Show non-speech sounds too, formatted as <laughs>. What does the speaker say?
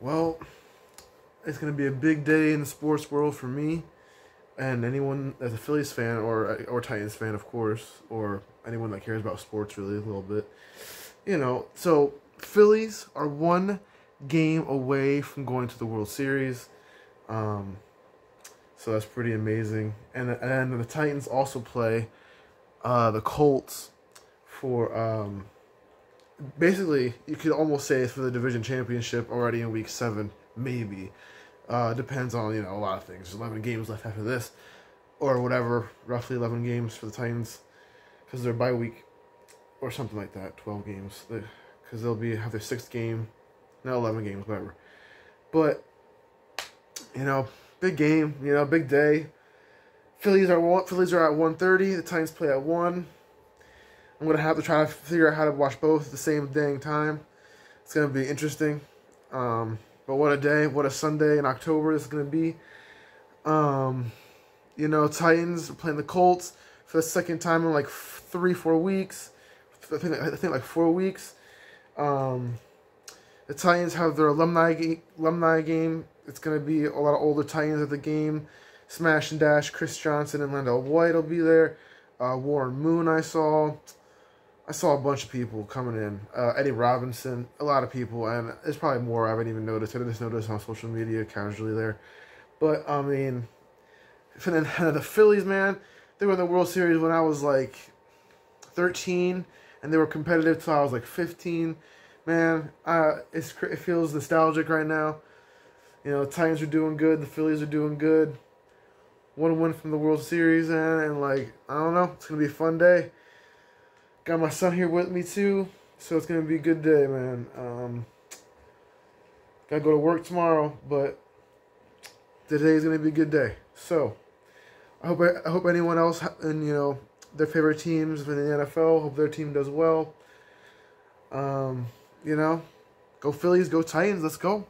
Well, it's going to be a big day in the sports world for me and anyone that's a Phillies fan or or Titans fan, of course, or anyone that cares about sports really a little bit. You know, so Phillies are one game away from going to the World Series. Um, so that's pretty amazing. And and the Titans also play uh, the Colts for um, basically you could almost say it's for the division championship already in week seven, maybe. Uh, depends on you know a lot of things. There's 11 games left after this, or whatever. Roughly 11 games for the Titans, because they're bye week, or something like that. 12 games, because they'll be have their sixth game, not 11 games, whatever. But you know, big game. You know, big day. Phillies are. Phillies are at 1:30. The Titans play at one. I'm gonna have to try to figure out how to watch both at the same dang time. It's gonna be interesting. Um, but what a day, what a Sunday in October this is going to be. Um, you know, Titans playing the Colts for the second time in like three, four weeks. I think, I think like four weeks. Um, the Titans have their alumni alumni game. It's going to be a lot of older Titans at the game. Smash and Dash, Chris Johnson and LenDale White will be there. Uh, Warren Moon I saw. I saw a bunch of people coming in. Uh, Eddie Robinson, a lot of people, and there's probably more I haven't even noticed. I just noticed on social media casually there. But, I mean, for the, <laughs> the Phillies, man, they were in the World Series when I was like 13, and they were competitive till I was like 15. Man, uh, it's, it feels nostalgic right now. You know, the Titans are doing good, the Phillies are doing good. One win from the World Series, and, and like, I don't know, it's going to be a fun day. Got my son here with me too, so it's gonna be a good day, man. Um, gotta go to work tomorrow, but today's gonna be a good day. So, I hope I hope anyone else and you know their favorite teams in the NFL hope their team does well. Um, you know, go Phillies, go Titans, let's go.